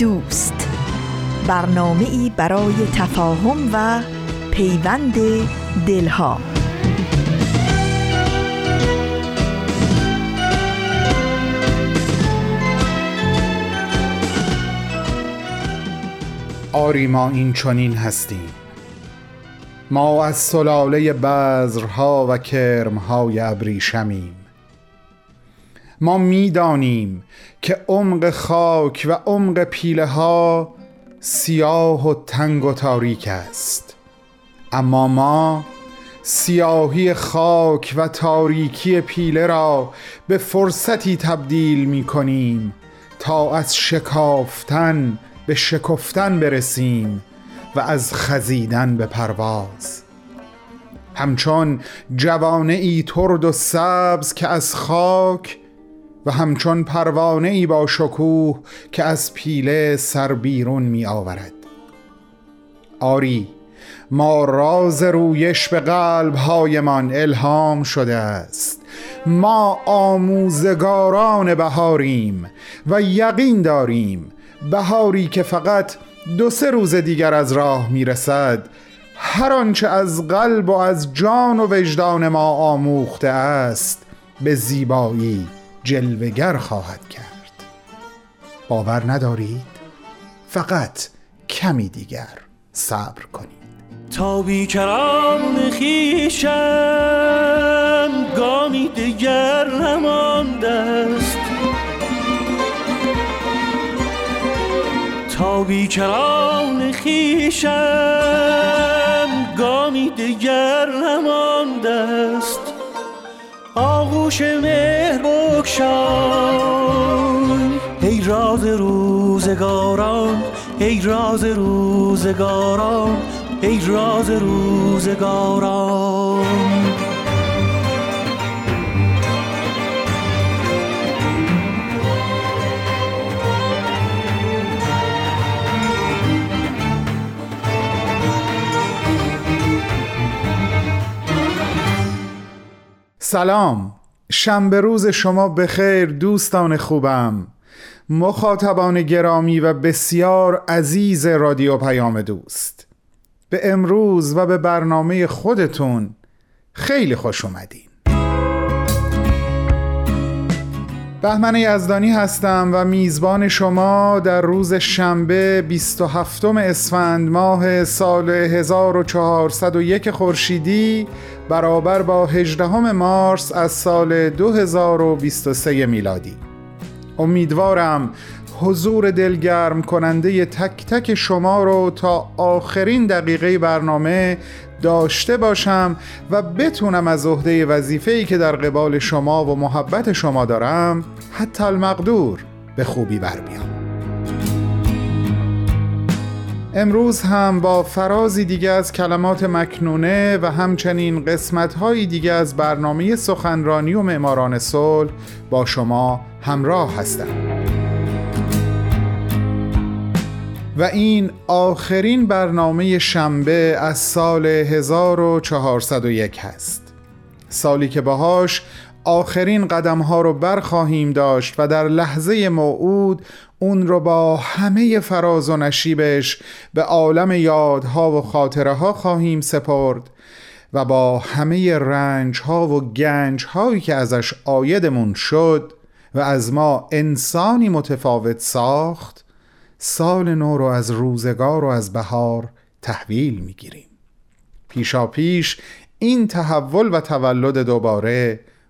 دوست. برنامه ای برای تفاهم و پیوند دلها. آری ما این چنین هستیم. ما از سلاله بذرها و کرمهای ابریشمیم. ما می‌دانیم که عمق خاک و عمق پیله ها سیاه و تنگ و تاریک است. اما ما سیاهی خاک و تاریکی پیله را به فرصتی تبدیل می کنیم تا از شکافتن به شکفتن برسیم و از خزیدن به پرواز. همچون جوانه ای ترد و سبز که از خاک و همچون پروانه ای با شکوه که از پیله سر بیرون می آورد آری ما راز رویش به قلب هایمان الهام شده است. ما آموزگاران بهاریم و یقین داریم. بهاری که فقط دو سه روز دیگر از راه می‌رسد هر آنچه از قلب و از جان و وجدان ما آموخته است به زیبایی. جلوگر خواهد کرد. باور ندارید؟ فقط کمی دیگر صبر کنید. تا بیکران خیشم گامی دیگر نمانده است. تا بیکران خیشم گامی دیگر نمانده است. آغوش مهر بکشای. ای راز روزگاران ای راز روزگاران ای راز روزگاران. سلام. شنبه روز شما بخیر دوستان خوبم. مخاطبان گرامی و بسیار عزیز رادیو پیام دوست. به امروز و به برنامه خودتون خیلی خوش اومدین. بهمن یزدانی هستم و میزبان شما در روز شنبه 27 اسفند ماه سال 1401 خورشیدی برابر با 18 مارس از سال 2023 میلادی. امیدوارم حضور دلگرم کننده تک تک شما رو تا آخرین دقیقه برنامه داشته باشم و بتونم از عهده وظیفه‌ای که در قبال شما و محبت شما دارم حتی المقدور به خوبی بر بیام امروز هم با فرازی دیگه از کلمات مکنونه و همچنین قسمت‌هایی دیگه از برنامه سخنرانی و معماران صلح با شما همراه هستم. و این آخرین برنامه شنبه از سال 1401 هست. سالی که باهاش آخرین قدم ها رو برخواهیم داشت و در لحظه موعود اون رو با همه فراز و نشیبش به عالم یادها و خاطره ها خواهیم سپرد و با همه رنج ها و گنج هایی که ازش آیدمون شد و از ما انسانی متفاوت ساخت سال نو رو از روزگار و از بهار تحویل می‌گیریم. پیشا پیش این تحول و تولد دوباره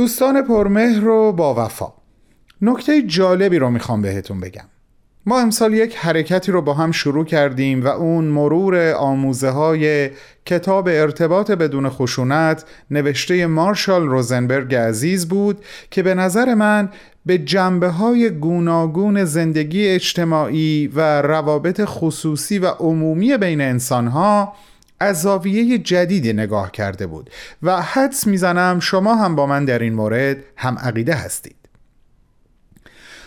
دوستان پرمهر رو با وفا. نکته جالبی رو می‌خوام بهتون بگم. ما امسال یک حرکتی رو با هم شروع کردیم و اون مرور آموزه های کتاب ارتباط بدون خشونت نوشته مارشال روزنبرگ عزیز بود که به نظر من به جنبه های گوناگون زندگی اجتماعی و روابط خصوصی و عمومی بین انسان ها از زاویه جدیدی نگاه کرده بود و حدس می‌زنم شما هم با من در این مورد هم عقیده هستید.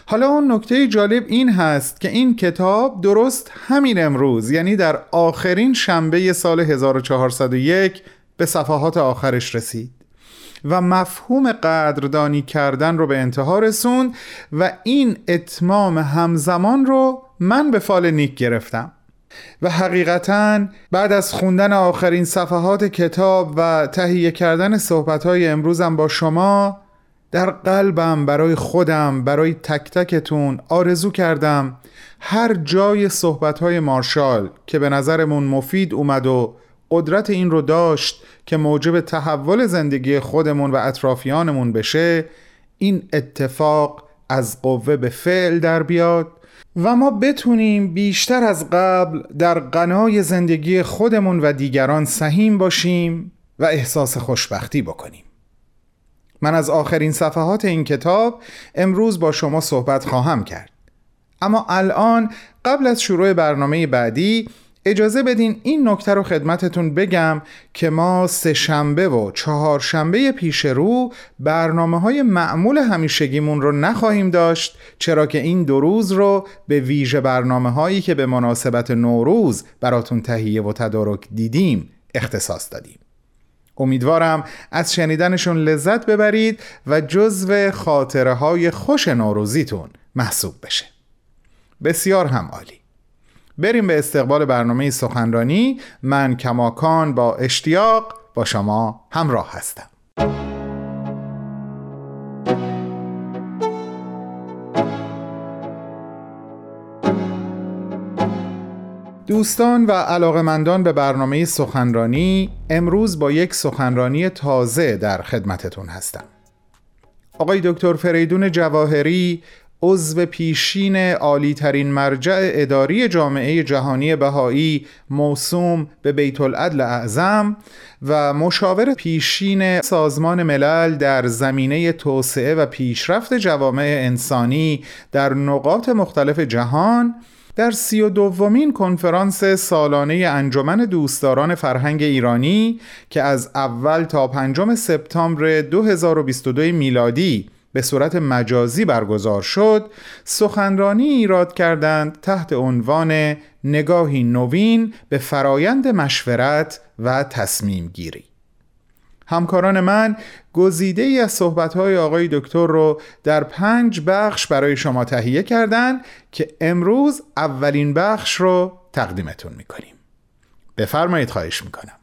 حالا اون نکته جالب این هست که این کتاب درست همین امروز یعنی در آخرین شنبه سال 1401 به صفحات آخرش رسید و مفهوم قدردانی کردن رو به انتها رسوند و این اتمام همزمان رو من به فال نیک گرفتم. و حقیقتا بعد از خوندن آخرین صفحات کتاب و تهیه کردن صحبتهای امروزم با شما در قلبم برای خودم برای تک تکتون آرزو کردم هر جای صحبتهای مارشال که به نظرمون مفید اومد و قدرت این رو داشت که موجب تحول زندگی خودمون و اطرافیانمون بشه این اتفاق از قوه به فعل در بیاد و ما بتونیم بیشتر از قبل در غنای زندگی خودمون و دیگران سهیم باشیم و احساس خوشبختی بکنیم. من از آخرین صفحات این کتاب امروز با شما صحبت خواهم کرد. اما الان قبل از شروع برنامه بعدی اجازه بدین این نکته رو خدمتتون بگم که ما سه شنبه و چهار شنبه پیش رو برنامه های معمول همیشگیمون رو نخواهیم داشت چرا که این دو روز رو به ویژه برنامه هایی که به مناسبت نوروز براتون تهیه و تدارک دیدیم اختصاص دادیم. امیدوارم از شنیدنشون لذت ببرید و جزو خاطره های خوش نوروزیتون محسوب بشه. بسیار هم عالی. بریم به استقبال برنامه سخنرانی. من کماکان با اشتیاق با شما همراه هستم. دوستان و علاقمندان به برنامه سخنرانی امروز با یک سخنرانی تازه در خدمتتون هستم. آقای دکتر فریدون جواهری عضو پیشین عالی ترین مرجع اداری جامعه جهانی بهایی موسوم به بیت العدل اعظم و مشاور پیشین سازمان ملل در زمینه توسعه و پیشرفت جوامع انسانی در نقاط مختلف جهان در سی و دومین کنفرانس سالانه انجمن دوستداران فرهنگ ایرانی که از اول تا پنجم سپتامبر 2022 میلادی به صورت مجازی برگزار شد سخنرانی ایراد کردند تحت عنوان نگاهی نوین به فرایند مشورت و تصمیم گیری همکاران من گزیده ای از صحبتهای آقای دکتر رو در پنج بخش برای شما تهیه کردند که امروز اولین بخش رو تقدیمتون می‌کنیم. بفرمایید خواهش می‌کنم.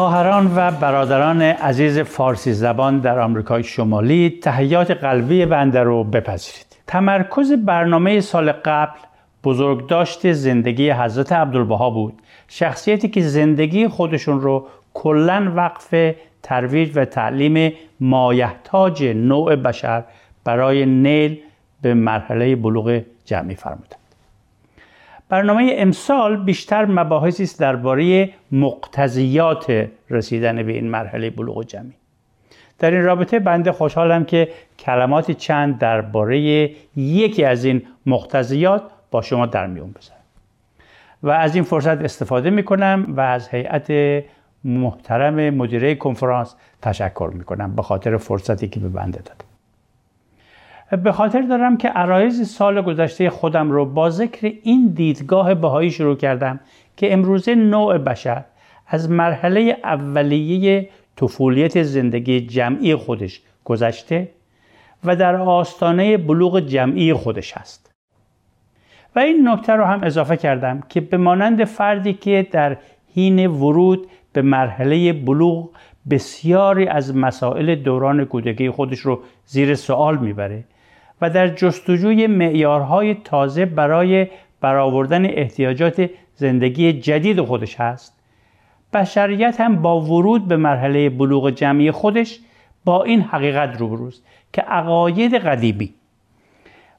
خواهران و برادران عزیز فارسی زبان در آمریکای شمالی تحیات قلبی بنده رو بپذیرید. تمرکز برنامه سال قبل بزرگداشت زندگی حضرت عبدالبها بود. شخصیتی که زندگی خودشون رو کلا وقف ترویج و تعلیم مایحتاج نوع بشر برای نیل به مرحله بلوغ جمعی فرمودند برنامه امسال بیشتر مباحثی است درباره مقتضیات رسیدن به این مرحله بلوغ جمعی در این رابطه بنده خوشحالم که کلماتی چند درباره یکی از این مقتضیات با شما در میون بذارم و از این فرصت استفاده می کنم و از هیئت محترم مدیره کنفرانس تشکر می کنم به خاطر فرصتی که به بنده داد. به خاطر دارم که عرایز سال گذشته خودم رو با ذکر این دیدگاه بهایی شروع کردم که امروزه نوع بشر از مرحله اولیه طفولیت زندگی جمعی خودش گذشته و در آستانه بلوغ جمعی خودش هست. و این نکته رو هم اضافه کردم که به مانند فردی که در حین ورود به مرحله بلوغ بسیاری از مسائل دوران کودکی خودش رو زیر سوال می‌بره. و در جستجوی معیارهای تازه برای برآوردن احتیاجات زندگی جدید خودش هست. بشریت هم با ورود به مرحله بلوغ جمعی خودش با این حقیقت روبروست که عقاید قدیمی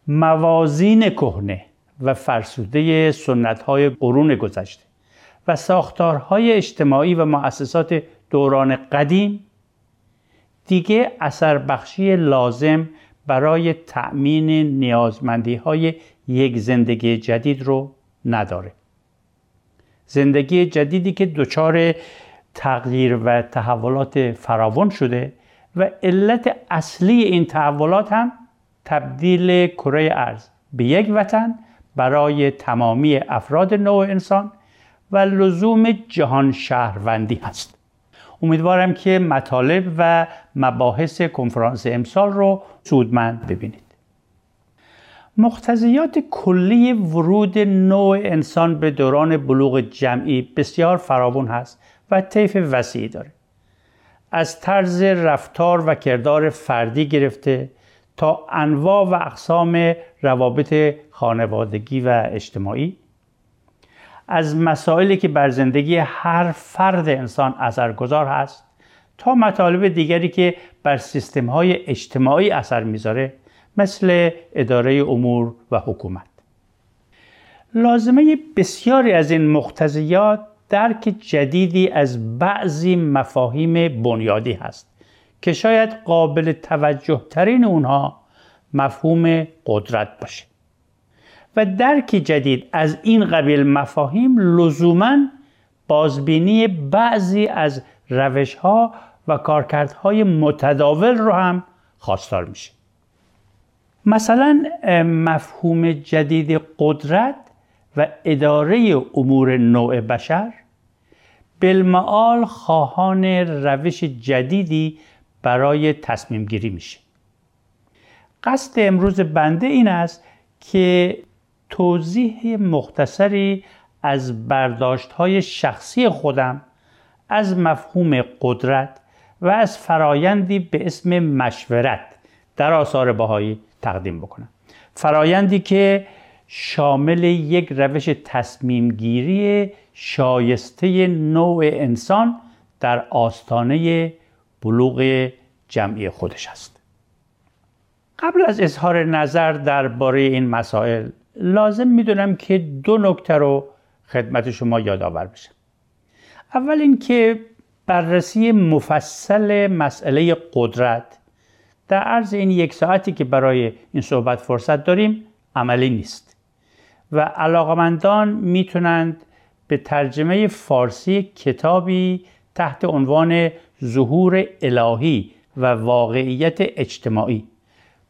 موازین کهنه و فرسوده سنتهای قرون گذشته و ساختارهای اجتماعی و مؤسسات دوران قدیم دیگه اثر بخشی لازم برای تأمین نیازمندی های یک زندگی جدید رو نداره. زندگی جدیدی که دچار تغییر و تحولات فراوان شده و علت اصلی این تحولات هم تبدیل کره ارز به یک وطن برای تمامی افراد نوع انسان و لزوم جهان شهروندی هست. امیدوارم که مطالب و مباحث کنفرانس امسال رو سودمند ببینید. مقتضیات کلی ورود نوع انسان به دوران بلوغ جمعی بسیار فراوان هست و طیف وسیعی داره. از طرز رفتار و کردار فردی گرفته تا انواع و اقسام روابط خانوادگی و اجتماعی. از مسائلی که بر زندگی هر فرد انسان اثرگذار هست تا مطالب دیگری که بر سیستم های اجتماعی اثر می‌ذاره مثل اداره امور و حکومت. لازمه بسیاری از این مقتضیات درک جدیدی از بعضی مفاهیم بنیادی هست که شاید قابل توجه ترین اونها مفهوم قدرت باشه. و درک جدید از این قبیل مفاهیم لزوما بازبینی بعضی از روش ها و کارکردهای متداول رو هم خواستار میشه. مثلا مفهوم جدید قدرت و اداره امور نوع بشر بالمعال خواهان روش جدیدی برای تصمیم گیری میشه. قصد امروز بنده این است که توضیح مختصری از برداشت های شخصی خودم از مفهوم قدرت و از فرایندی به اسم مشورت در آثار باهایی تقدیم بکنم. فرایندی که شامل یک روش تصمیم گیری شایسته نوع انسان در آستانه بلوغ جمعی خودش است. قبل از اظهار نظر درباره این مسائل لازم می‌دونم که دو نکته رو خدمت شما یادآور بشم اول اینکه بررسی مفصل مسئله قدرت. در عرض این یک ساعتی که برای این صحبت فرصت داریم عملی نیست و علاقمندان می‌تونند به ترجمه فارسی کتابی تحت عنوان ظهور الهی و واقعیت اجتماعی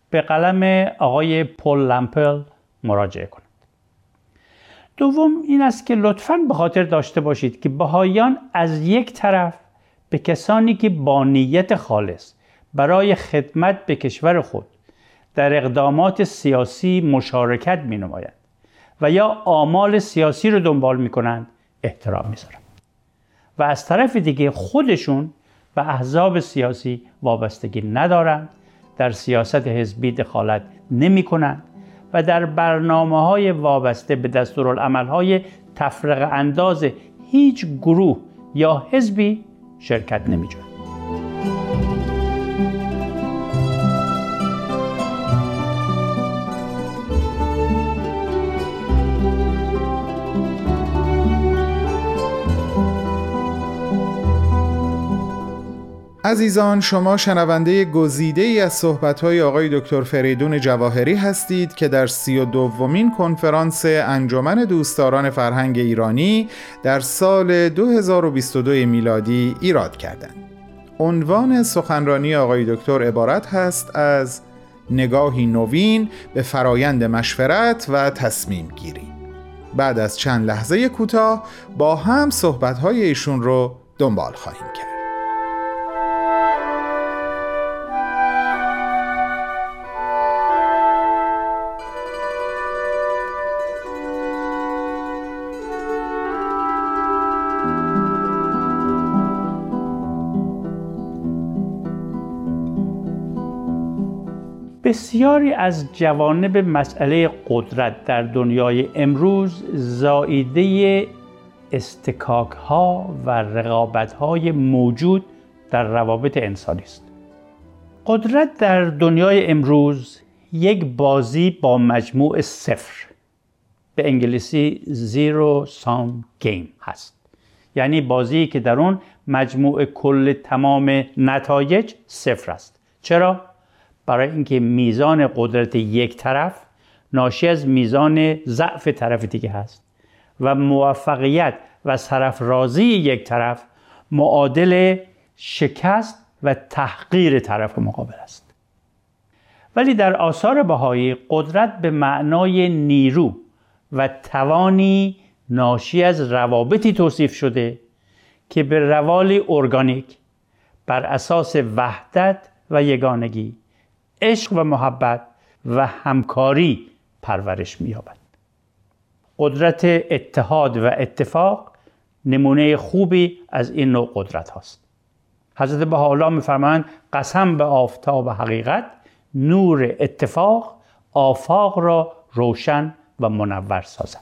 به قلم آقای پل لمپل مراجعه کنند دوم این است که لطفا به خاطر داشته باشید که بهایان از یک طرف به کسانی که با نیت خالص برای خدمت به کشور خود در اقدامات سیاسی مشارکت می نماید و یا آمال سیاسی رو دنبال می کنند احترام می و از طرف دیگه خودشون و احزاب سیاسی وابستگی ندارند در سیاست حزبی دخالت نمی کنند و در برنامه های وابسته به دستورالعمل های تفرق انداز هیچ گروه یا حزبی شرکت نمی عزیزان شما شنونده گزیده ای از صحبت‌های آقای دکتر فریدون جواهری هستید که در سی و دومین کنفرانس انجمن دوستداران فرهنگ ایرانی در سال 2022 میلادی ایراد کردند. عنوان سخنرانی آقای دکتر عبارت هست از نگاهی نوین به فرایند مشورت و تصمیم گیری. بعد از چند لحظه کوتاه با هم صحبت‌های ایشون رو دنبال خواهیم کرد. بسیاری از جوانب مسئله قدرت در دنیای امروز زائیده استکاک ها و رقابت های موجود در روابط انسانی است. قدرت در دنیای امروز یک بازی با مجموع صفر به انگلیسی زیرو سام گیم هست. یعنی بازی که در اون مجموع کل تمام نتایج صفر است. چرا؟ برای اینکه میزان قدرت یک طرف ناشی از میزان ضعف طرف دیگه هست و موفقیت و سرفرازی یک طرف معادل شکست و تحقیر طرف مقابل است. ولی در آثار بهایی قدرت به معنای نیرو و توانی ناشی از روابطی توصیف شده که به روال ارگانیک بر اساس وحدت و یگانگی عشق و محبت و همکاری پرورش می‌یابد. قدرت اتحاد و اتفاق نمونه خوبی از این نوع قدرت هاست. حضرت بهاءالله میفرمایند قسم به آفتاب حقیقت نور اتفاق آفاق را روشن و منور سازد.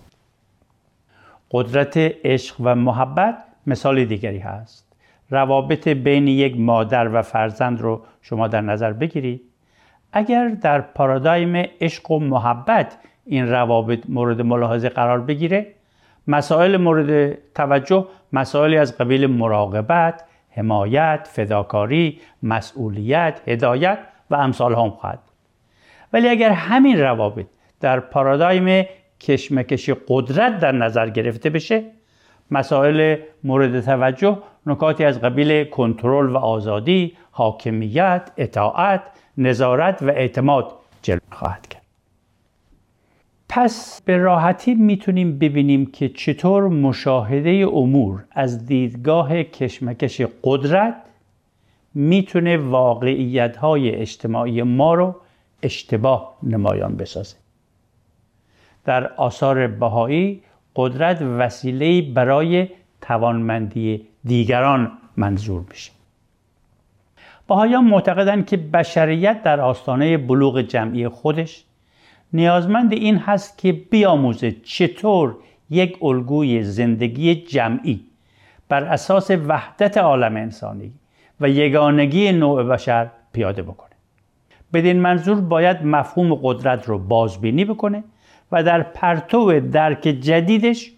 قدرت عشق و محبت مثال دیگری هست. روابط بین یک مادر و فرزند رو شما در نظر بگیرید. اگر در پارادایم عشق و محبت این روابط مورد ملاحظه قرار بگیره مسائل مورد توجه مسائلی از قبیل مراقبت حمایت فداکاری مسئولیت هدایت و امثال هم خواهد ولی اگر همین روابط در پارادایم کشمکش قدرت در نظر گرفته بشه مسائل مورد توجه نکاتی از قبیل کنترل و آزادی حاکمیت اطاعت نظارت و اعتماد جلوه خواهد کرد. پس به راحتی می‌تونیم ببینیم که چطور مشاهده امور از دیدگاه کشمکش قدرت می‌تونه واقعیت های اجتماعی ما رو اشتباه نمایان بسازه. در آثار بهایی قدرت وسیله برای توانمندی دیگران منظور میشه. باهایان معتقدند که بشریت در آستانه بلوغ جمعی خودش نیازمند این هست که بیاموزه چطور یک الگوی زندگی جمعی بر اساس وحدت عالم انسانی و یگانگی نوع بشر پیاده بکنه. بدین منظور باید مفهوم قدرت رو بازبینی بکنه و در پرتو درک جدیدش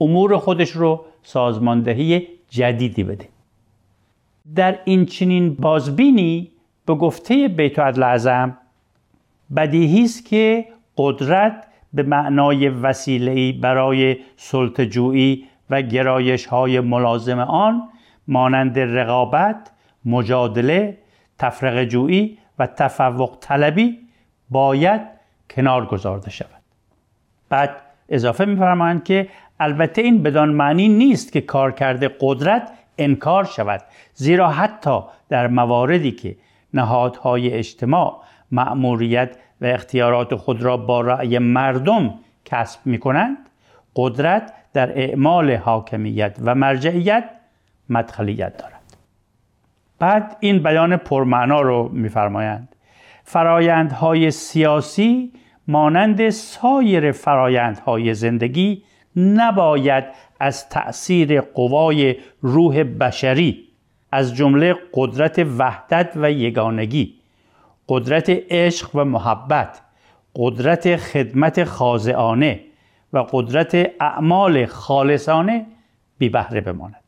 امور خودش رو سازماندهی جدیدی بده. در این چنین بازبینی به گفته بیت عدل اعظم بدیهی است که قدرت به معنای وسیله‌ای برای سلطجویی و گرایش های ملازم آن مانند رقابت، مجادله، تفرق جویی و تفوق طلبی باید کنار گذارده شود. بعد اضافه می‌فرمایند که البته این بدان معنی نیست که کارکرد قدرت انکار شود زیرا حتی در مواردی که نهادهای اجتماع مأموریت و اختیارات خود را با رأی مردم کسب می کنند قدرت در اعمال حاکمیت و مرجعیت مدخلیت دارد. بعد این بیان پرمعنا رو میفرمایند. فرایندهای سیاسی مانند سایر فرایندهای زندگی نباید از تأثیر قوای روح بشری از جمله قدرت وحدت و یگانگی قدرت عشق و محبت قدرت خدمت خاضعانه و قدرت اعمال خالصانه بی بهره بماند.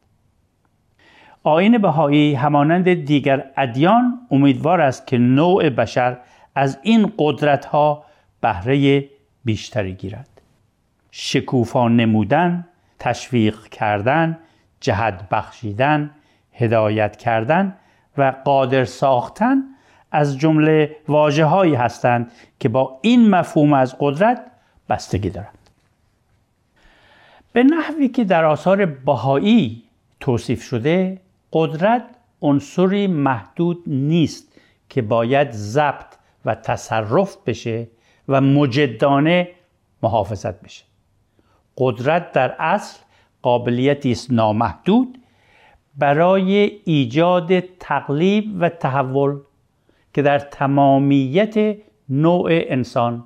آین بهایی همانند دیگر ادیان امیدوار است که نوع بشر از این قدرت ها بهره بیشتری گیرد. شکوفا نمودن تشویق کردن جهت بخشیدن هدایت کردن و قادر ساختن از جمله واجه هایی هستند که با این مفهوم از قدرت بستگی دارند. به نحوی که در آثار بهایی توصیف شده قدرت عنصری محدود نیست که باید ضبط و تصرف بشه و مجدانه محافظت بشه. قدرت در اصل قابلیتی است نامحدود برای ایجاد تقلیب و تحول که در تمامیت نوع انسان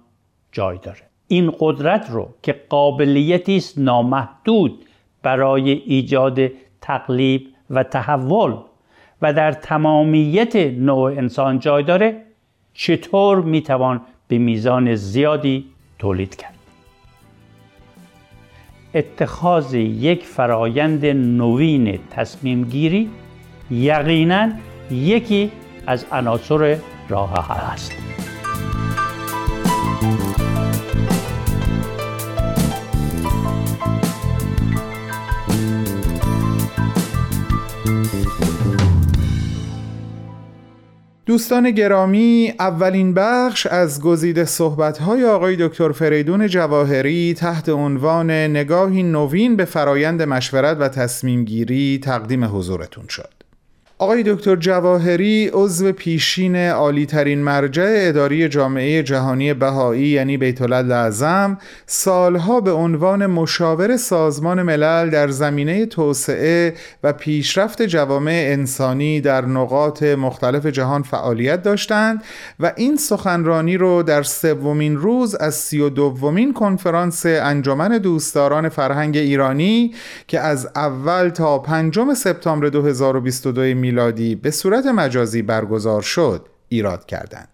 جای داره. این قدرت رو که قابلیتی است نامحدود برای ایجاد تقلیب و تحول و در تمامیت نوع انسان جای داره چطور می‌توان به میزان زیادی تولید کرد؟ اتخاذ یک فرایند نوین تصمیم گیری یقینا یکی از عناصر راه حل است. دوستان گرامی اولین بخش از گزیده صحبت‌های آقای دکتر فریدون جواهری تحت عنوان نگاهی نوین به فرایند مشورت و تصمیم گیری تقدیم حضورتون شد. آقای دکتر جواهری عضو پیشین عالی ترین مرجع اداری جامعه جهانی بهایی یعنی بیت اعظم سالها به عنوان مشاور سازمان ملل در زمینه توسعه و پیشرفت جوامع انسانی در نقاط مختلف جهان فعالیت داشتند و این سخنرانی رو در سومین روز از سی و دومین کنفرانس انجمن دوستداران فرهنگ ایرانی که از اول تا پنجم سپتامبر 2022 میلادی به صورت مجازی برگزار شد ایراد کردند.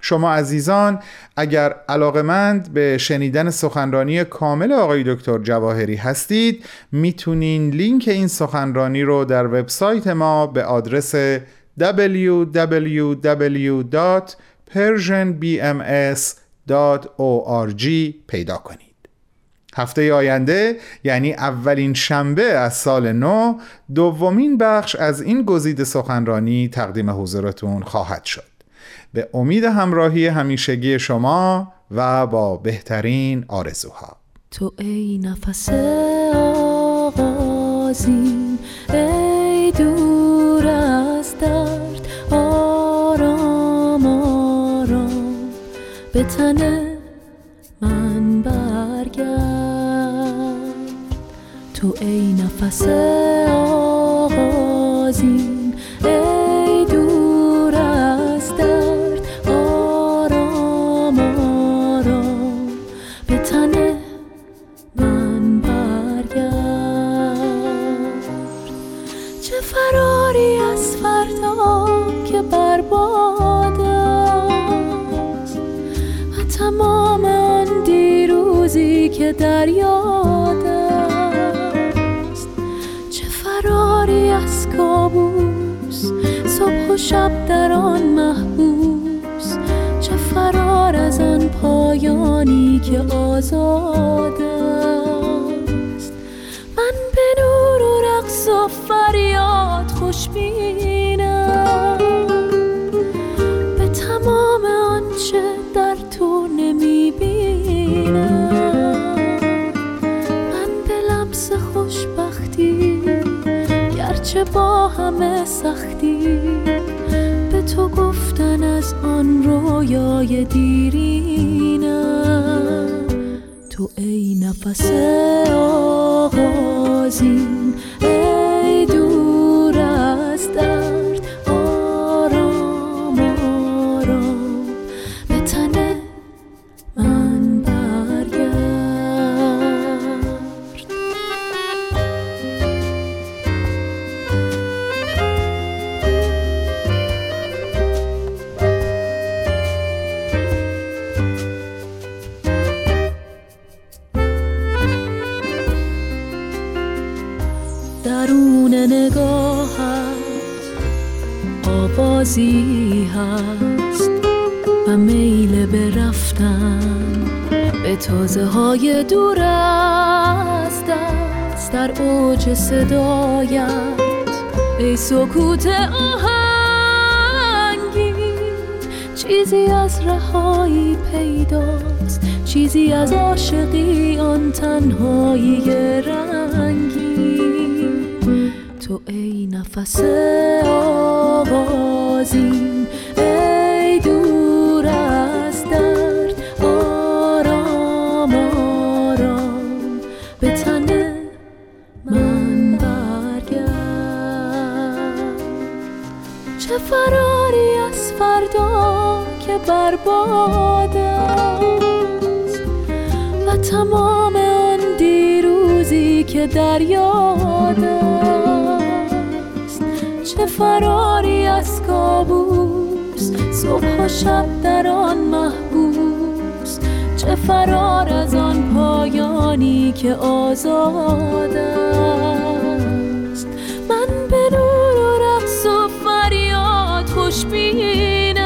شما عزیزان اگر علاقمند به شنیدن سخنرانی کامل آقای دکتر جواهری هستید می‌تونین لینک این سخنرانی رو در وبسایت ما به آدرس www.persianbms.org پیدا کنید. هفته آینده یعنی اولین شنبه از سال نو دومین بخش از این گزیده سخنرانی تقدیم حضورتون خواهد شد. به امید همراهی همیشگی شما و با بهترین آرزوها. تو ای نفس آغازین ای دور از درد آرام آرام. به تن تو ای نفس آغازین ای دور از درد آرام آرام. به تن من برگرد. چه فراری از فردا که برباد است؟ و تمام آن دیروزی که در شب در آن محبوس چه فرار از آن پایانی که آزاد است. من به نور و رقص و فریاد خوش بینم همه سختی. به تو گفتن از آن رویای دیرینم تو ای نفس آغازین. چیزی از عاشقی آن تنهایی رنگی. تو ای نفس آغازین ای دور از درد آرام آرام. به تن من برگرد. چه فراری از فردا که برباد است و تمام آن دیروزی که در یاد است. چه فراری از کابوس صبح و شب در آن محبوس. چه فرار از آن پایانی که آزاد است. من به نور و رقص و فریاد خوشبینم.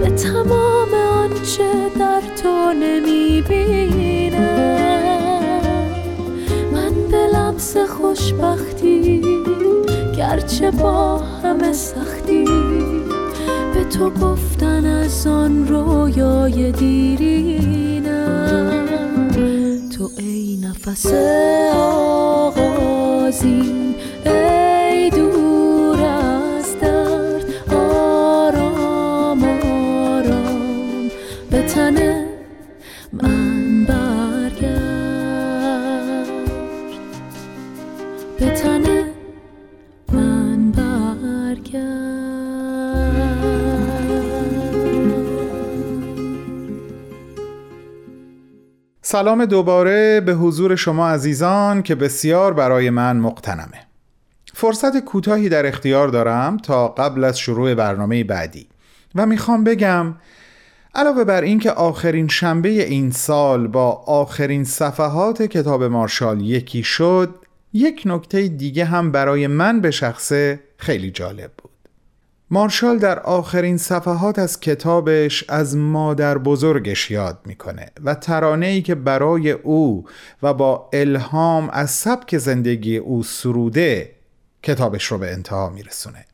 به تمام آنچه نمی‌بینم من به لمس خوشبختی گرچه با همه سختی. به تو گفتن از آن رویای دیرینم. تو ای نفس آغازین سلام دوباره به حضور شما عزیزان که بسیار برای من مقتنمه. فرصت کوتاهی در اختیار دارم تا قبل از شروع برنامه بعدی. و می‌خوام بگم علاوه بر اینکه آخرین شنبه این سال با آخرین صفحات کتاب مارشال یکی شد یک نکته دیگه هم برای من به شخصه خیلی جالب بود. مارشال در آخرین صفحات از کتابش از مادر بزرگش یاد می‌کنه و ترانه ای که برای او و با الهام از سبک زندگی او سروده کتابش رو به انتها میرسونه.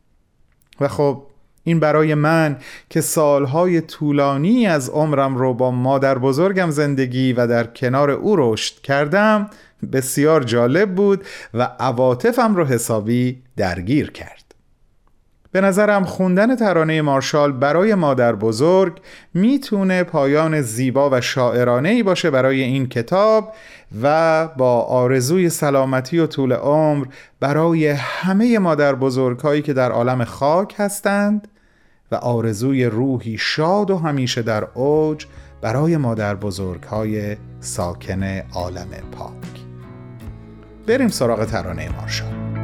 و خب این برای من که سالهای طولانی از عمرم رو با مادر بزرگم زندگی و در کنار او رشد کردم بسیار جالب بود و عواطفم رو حسابی درگیر کرد. به نظرم خوندن ترانه مارشال برای مادر بزرگ می‌تونه پایان زیبا و شاعرانه ای باشه برای این کتاب و با آرزوی سلامتی و طول عمر برای همه مادر بزرگ هایی که در عالم خاک هستند و آرزوی روحی شاد و همیشه در اوج برای مادر بزرگ های ساکن عالم پاک. بریم سراغ ترانه مارشال.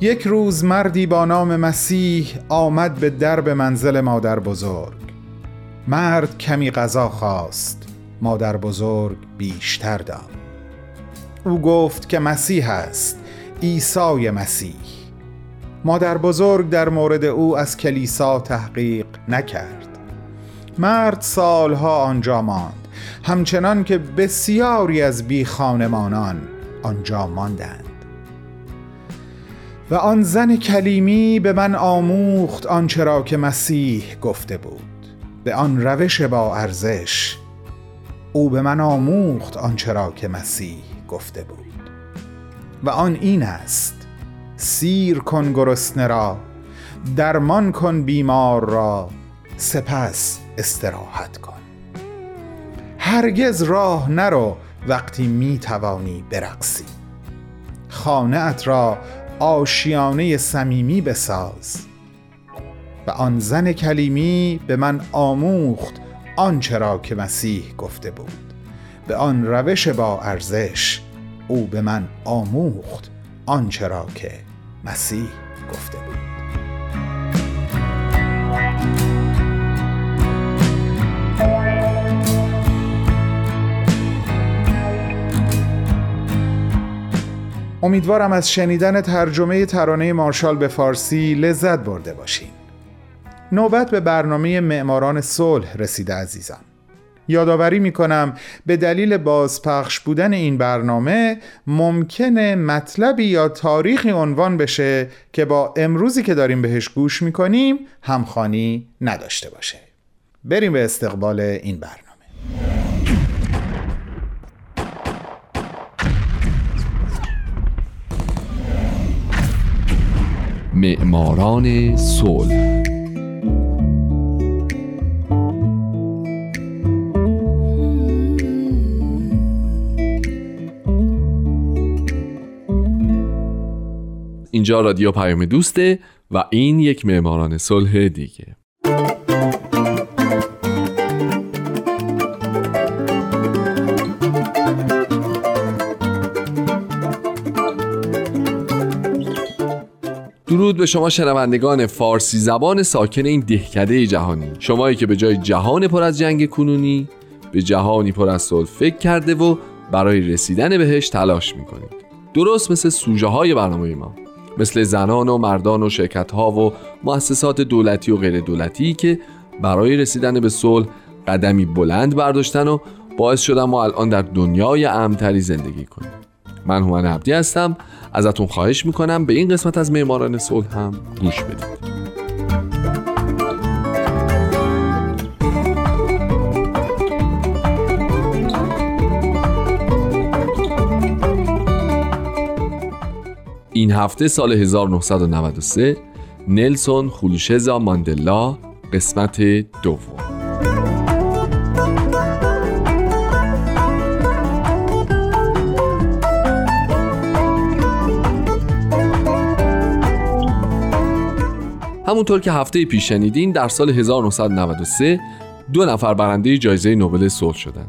یک روز مردی با نام مسیح آمد به درب منزل مادر بزرگ. مرد کمی غذا خواست مادر بزرگ بیشتر داد. او گفت که مسیح است عیسی مسیح. مادر بزرگ در مورد او از کلیسا تحقیق نکرد. مرد سالها آنجا ماند همچنان که بسیاری از بی خانمانان آنجا ماندند. و آن زن کلیمی به من آموخت آنچه را که مسیح گفته بود. به آن روش با ارزش او به من آموخت آنچه را که مسیح گفته بود. و آن این است سیر کن گرسنه را درمان کن بیمار را سپس استراحت کن. هرگز راه نرو وقتی می توانی برقصی. خانه ات را آشیانه صمیمی بساز و آن زن کلیمی به من آموخت آنچه را که مسیح گفته بود. به آن روش با ارزش او به من آموخت آنچه را که مسیح گفته بود. امیدوارم از شنیدن ترجمه ترانه مارشال به فارسی لذت برده باشین. نوبت به برنامه معماران صلح رسیده عزیزم. یادآوری می کنم به دلیل بازپخش بودن این برنامه ممکنه مطلبی یا تاریخی عنوان بشه که با امروزی که داریم بهش گوش می کنیم همخانی نداشته باشه. بریم به استقبال این برنامه. معماران صلح. اینجا رادیو پیام دوسته و این یک معماران صلح دیگه. درود به شما شنوندگان فارسی زبان ساکن این دهکده جهانی. شمایی که به جای جهان پر از جنگ کنونی به جهانی پر از صلح فکر کرده و برای رسیدن بهش تلاش می‌کنید. درست مثل سوژه های برنامه ما مثل زنان و مردان و شرکت ها و مؤسسات دولتی و غیر دولتی که برای رسیدن به صلح قدمی بلند برداشتن و باعث شدن ما الان در دنیای امتری زندگی کنیم. من هومن عبدی هستم. ازتون خواهش می‌کنم به این قسمت از معماران صلح هم گوش بدید. این هفته سال 1993 نلسون خولوشزا ماندلا قسمت دوم. همونطور که هفته پیش شنیدین در سال 1993 دو نفر برنده جایزه نوبل صلح شدند.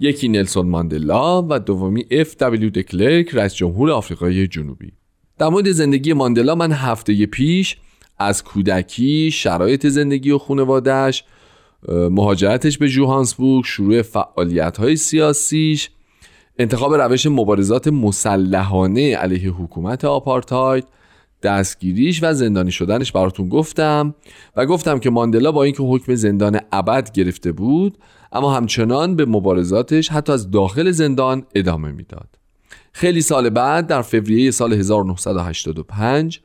یکی نلسون ماندلا و دومی اف دبلیو دکلرک رئیس جمهور آفریقای جنوبی. در مورد زندگی ماندلا من هفته پیش از کودکی شرایط زندگی و خانوادهش مهاجرتش به جوهانسبورگ شروع فعالیت های سیاسیش انتخاب روش مبارزات مسلحانه علیه حکومت آپارتاید دستگیریش و زندانی شدنش براتون گفتم و گفتم که ماندلا با اینکه حکم زندان ابد گرفته بود اما همچنان به مبارزاتش حتی از داخل زندان ادامه می‌داد. خیلی سال بعد در فوریه سال 1985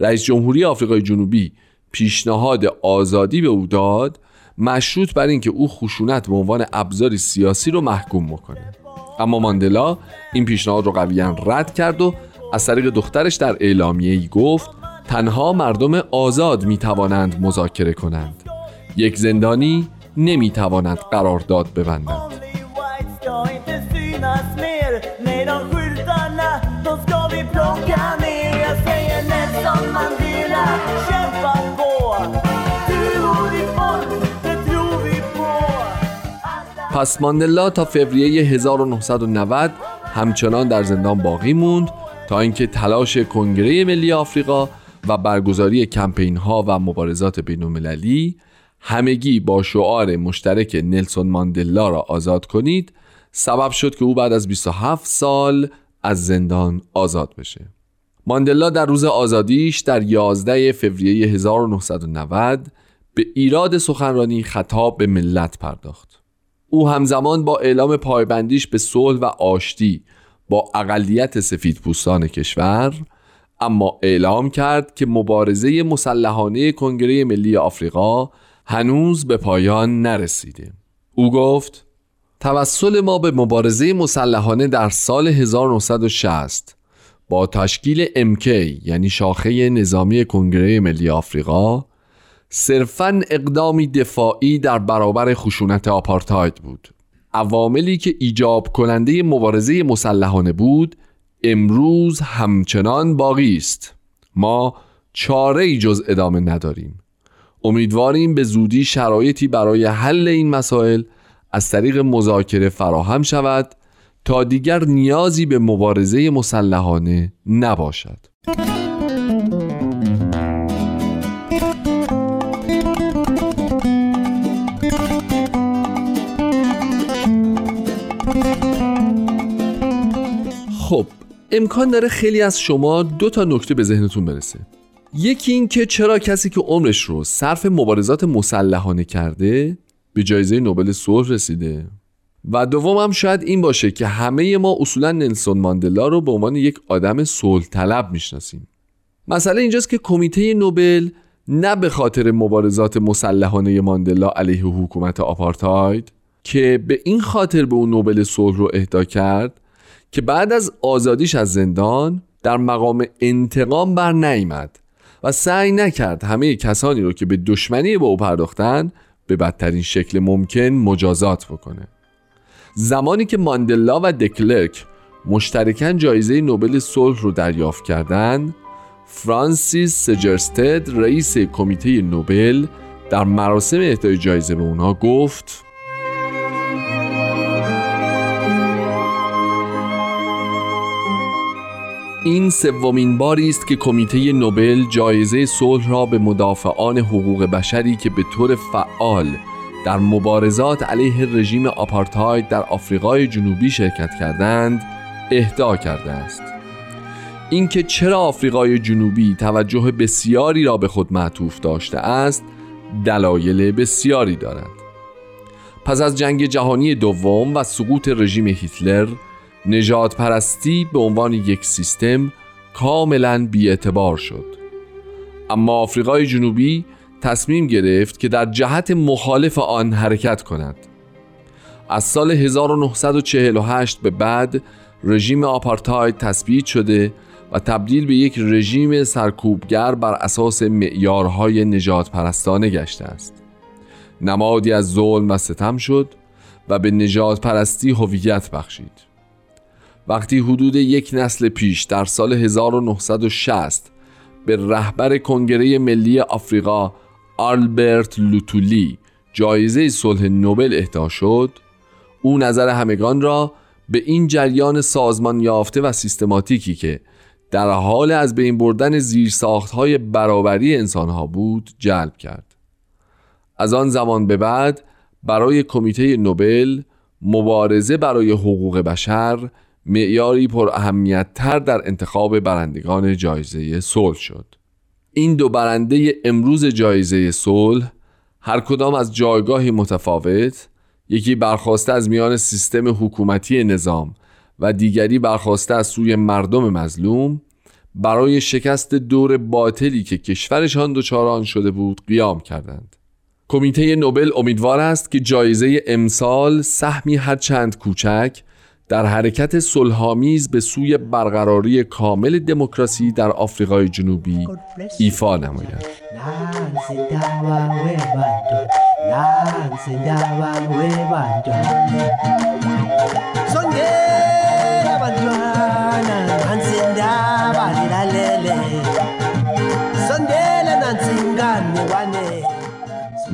رئیس جمهوری آفریقای جنوبی پیشنهاد آزادی به او داد مشروط بر اینکه او خشونت به عنوان ابزاری سیاسی رو محکوم بکنه. اما ماندلا این پیشنهاد رو قویا رد کرد و از طریق دخترش در اعلامیه ای گفت تنها مردم آزاد می توانند مذاکره کنند. یک زندانی نمی تواند قرارداد ببندد. پس ماندلا تا فوریه 1990 همچنان در زندان باقی موند. تا اینکه تلاش کنگره ملی آفریقا و برگزاری کمپین ها و مبارزات بین المللی همگی با شعار مشترک نلسون ماندلا را آزاد کنید سبب شد که او بعد از 27 سال از زندان آزاد بشه. ماندلا در روز آزادیش در 11 فوریه 1990 به ایراد سخنرانی خطاب به ملت پرداخت. او همزمان با اعلام پایبندیش به صلح و آشتی با اقلیت سفید پوستان کشور اما اعلام کرد که مبارزه مسلحانه کنگره ملی آفریقا هنوز به پایان نرسیده. او گفت توسل ما به مبارزه مسلحانه در سال 1960 با تشکیل MK یعنی شاخه نظامی کنگره ملی آفریقا صرفا اقدامی دفاعی در برابر خشونت آپارتاید بود. عواملی که ایجاب کننده مبارزه مسلحانه بود امروز همچنان باقی است. ما چاره ای جز ادامه نداریم. امیدواریم به زودی شرایطی برای حل این مسائل از طریق مذاکره فراهم شود تا دیگر نیازی به مبارزه مسلحانه نباشد. خب امکان داره خیلی از شما دو تا نکته به ذهنتون برسه. یکی این که چرا کسی که عمرش رو صرف مبارزات مسلحانه کرده به جایزه نوبل صلح رسیده؟ و دوم هم شاید این باشه که همه ما اصولا نلسون ماندلا رو به عنوان یک آدم صلح طلب می‌شناسیم. مسئله اینجاست که کمیته نوبل نه به خاطر مبارزات مسلحانه ماندلا علیه حکومت آپارتاید که به این خاطر به اون نوبل صلح رو اهدا کرد که بعد از آزادیش از زندان در مقام انتقام بر نیامد و سعی نکرد همه کسانی رو که به دشمنی با او پرداختن به بدترین شکل ممکن مجازات بکنه. زمانی که ماندلا و دکلرک مشترکاً جایزه نوبل صلح رو دریافت کردند فرانسیس سجرستد رئیس کمیته نوبل در مراسم اهدای جایزه به اونها گفت این سومین باری است که کمیته نوبل جایزه صلح را به مدافعان حقوق بشری که به طور فعال در مبارزات علیه رژیم آپارتاید در آفریقای جنوبی شرکت کردند اهدا کرده است. اینکه چرا آفریقای جنوبی توجه بسیاری را به خود معطوف داشته است دلایل بسیاری دارد. پس از جنگ جهانی دوم و سقوط رژیم هیتلر نجات پرستی به عنوان یک سیستم کاملا بیاعتبار شد. اما آفریقای جنوبی تصمیم گرفت که در جهت مخالف آن حرکت کند. از سال 1948 به بعد رژیم آپارتاید تثبیت شده و تبدیل به یک رژیم سرکوبگر بر اساس معیارهای نجات پرستانه گشته است. نمادی از ظلم و ستم شد و به نجات پرستی هویت بخشید. وقتی حدود یک نسل پیش در سال 1960 به رهبر کنگره ملی آفریقا آلبرت لوتولی جایزه صلح نوبل اهدا شد او نظر همگان را به این جریان سازمان یافته و سیستماتیکی که در حال از بین بردن های برابری انسانها بود جلب کرد. از آن زمان به بعد برای کمیته نوبل مبارزه برای حقوق بشر معیاری پر اهمیت تر در انتخاب برندگان جایزه صلح شد. این دو برنده امروز جایزه صلح هر کدام از جایگاهی متفاوت یکی برخواسته از میان سیستم حکومتی نظام و دیگری برخواسته از سوی مردم مظلوم برای شکست دور باطلی که کشورشان دچار آن شده بود قیام کردند. کمیته نوبل امیدوار است که جایزه امسال سهمی هرچند کوچک در حرکت صلحآمیز به سوی برقراری کامل دموکراسی در آفریقای جنوبی ایفا نماید.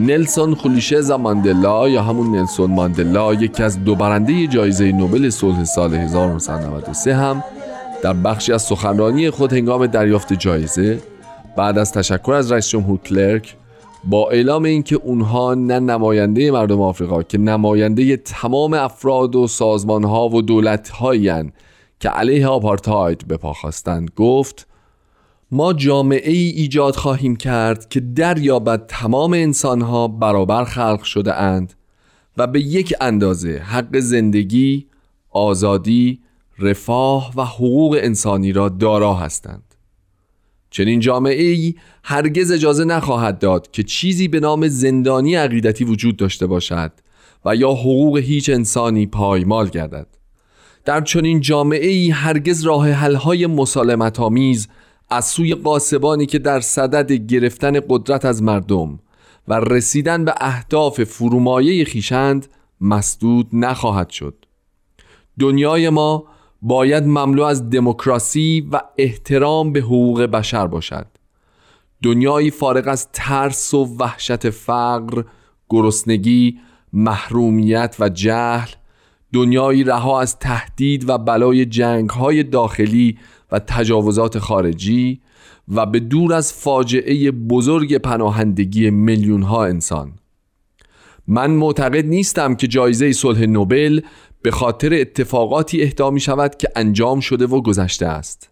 نلسون خولیشز ماندلا یا همون نلسون ماندلا یکی از دو برنده جایزه نوبل صلح سال 1993 هم در بخشی از سخنرانی خود هنگام دریافت جایزه بعد از تشکر از رئیس جمهور کلرک با اعلام اینکه اونها نه نماینده مردم آفریقا که نماینده تمام افراد و سازمانها و دولتهایی که علیه آپارتاید به پا خواستند گفت ما جامعه ای ایجاد خواهیم کرد که دریابد تمام انسانها برابر خلق شده اند و به یک اندازه حق زندگی، آزادی، رفاه و حقوق انسانی را دارا هستند. چنین جامعه ای هرگز اجازه نخواهد داد که چیزی به نام زندانی عقیدتی وجود داشته باشد و یا حقوق هیچ انسانی پایمال گردد. در چنین جامعه ای هرگز راه حل‌های مسالمت آمیز از سوی قاسبانی که در صدد گرفتن قدرت از مردم و رسیدن به اهداف فرومایه خیشند مسدود نخواهد شد. دنیای ما باید مملو از دموکراسی و احترام به حقوق بشر باشد. دنیایی فارغ از ترس و وحشت فقر، گرسنگی، محرومیت و جهل دنیایی رها از تهدید و بلای جنگ های داخلی و تجاوزات خارجی و به دور از فاجعه بزرگ پناهندگی میلیون ها انسان. من معتقد نیستم که جایزه صلح نوبل به خاطر اتفاقاتی اهدا می شود که انجام شده و گذشته است.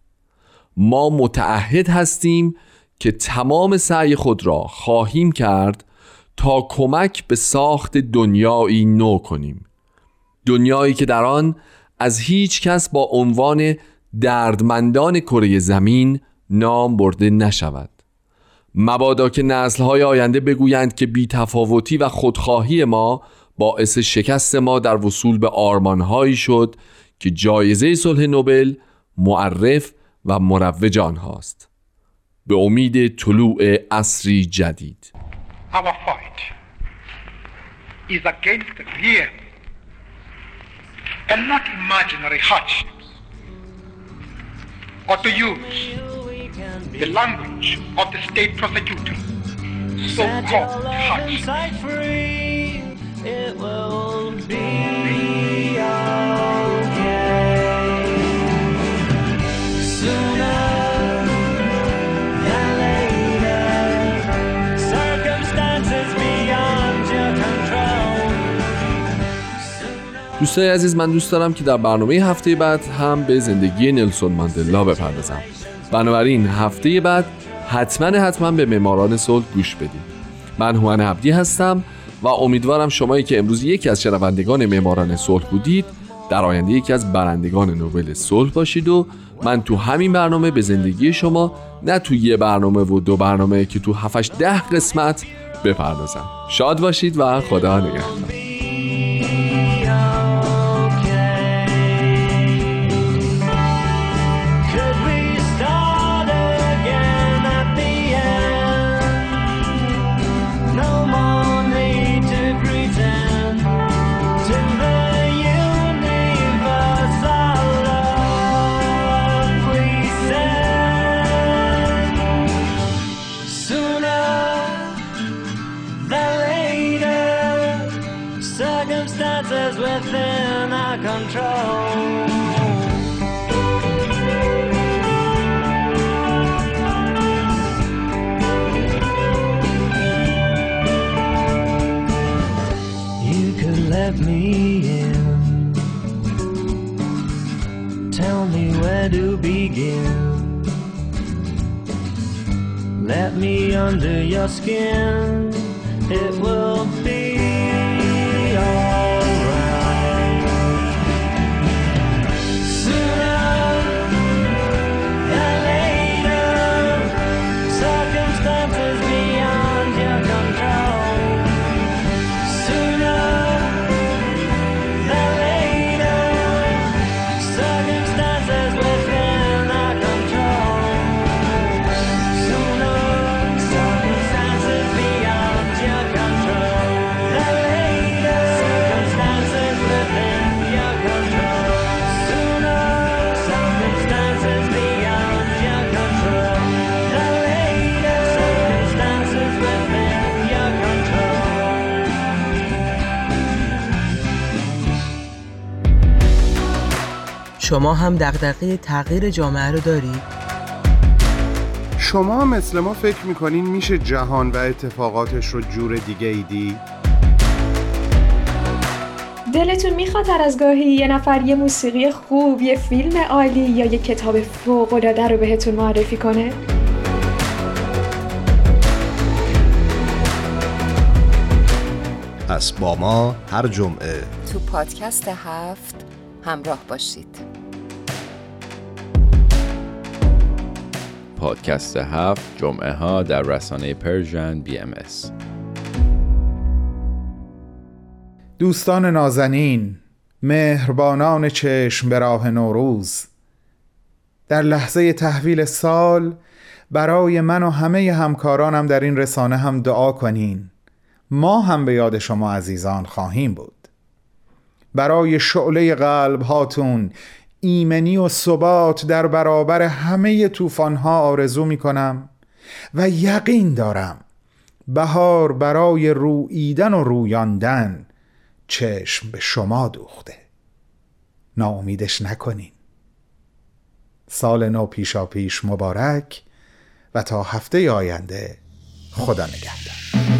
ما متعهد هستیم که تمام سعی خود را خواهیم کرد تا کمک به ساخت دنیایی نو کنیم. دنیایی که در آن از هیچ کس با عنوان دردمندان کره زمین نام برده نشود. مبادا که نسلهای آینده بگویند که بیتفاوتی و خودخواهی ما باعث شکست ما در وصول به آرمانهایی شد که جایزه صلح نوبل معرف و مروج آنهاست. به امید طلوع عصری جدید. Our fight is against real and not imaginary hardships, or to use the language of the state prosecutor, so-called hardships. دوستای عزیز من دوست دارم که در برنامه هفته بعد هم به زندگی نلسون ماندلا بپردازم. بنابراین هفته بعد حتما حتما به معماران صلح گوش بدید من هومن عبدی هستم و امیدوارم شمایی که امروز یکی از شنوندگان معماران صلح بودید در آینده یکی از برندگان نوبل صلح باشید و من تو همین برنامه به زندگی شما نه تو یه برنامه و دو برنامه که تو 7 ده قسمت بپردازم. شاد باشید و خدا نگهدار. their skin. شما هم دغدغه تغییر جامعه رو دارید؟ شما مثل ما فکر می‌کنین میشه جهان و اتفاقاتش رو جور دیگه ای دید؟ دلتون می‌خواد هر از گاهی یه نفر یه موسیقی خوب، یه فیلم عالی یا یه کتاب فوق‌العاده رو بهتون معرفی کنه؟ پس با ما هر جمعه تو پادکست هفت همراه باشید پادکست هفت جمعه ها در رسانه Persian BMS. دوستان نازنین مهربانان چشم به راه نوروز. در لحظه تحویل سال برای من و همه همکارانم در این رسانه هم دعا کنین. ما هم به یاد شما عزیزان خواهیم بود. برای شعله قلب هاتون ایمنی و ثبات در برابر همه طوفان‌ها آرزو می کنم و یقین دارم بهار برای روییدن و رویاندن چشم به شما دوخته. ناامیدش نکنین. سال نو پیشا پیش مبارک و تا هفته آینده خدا نگهدار.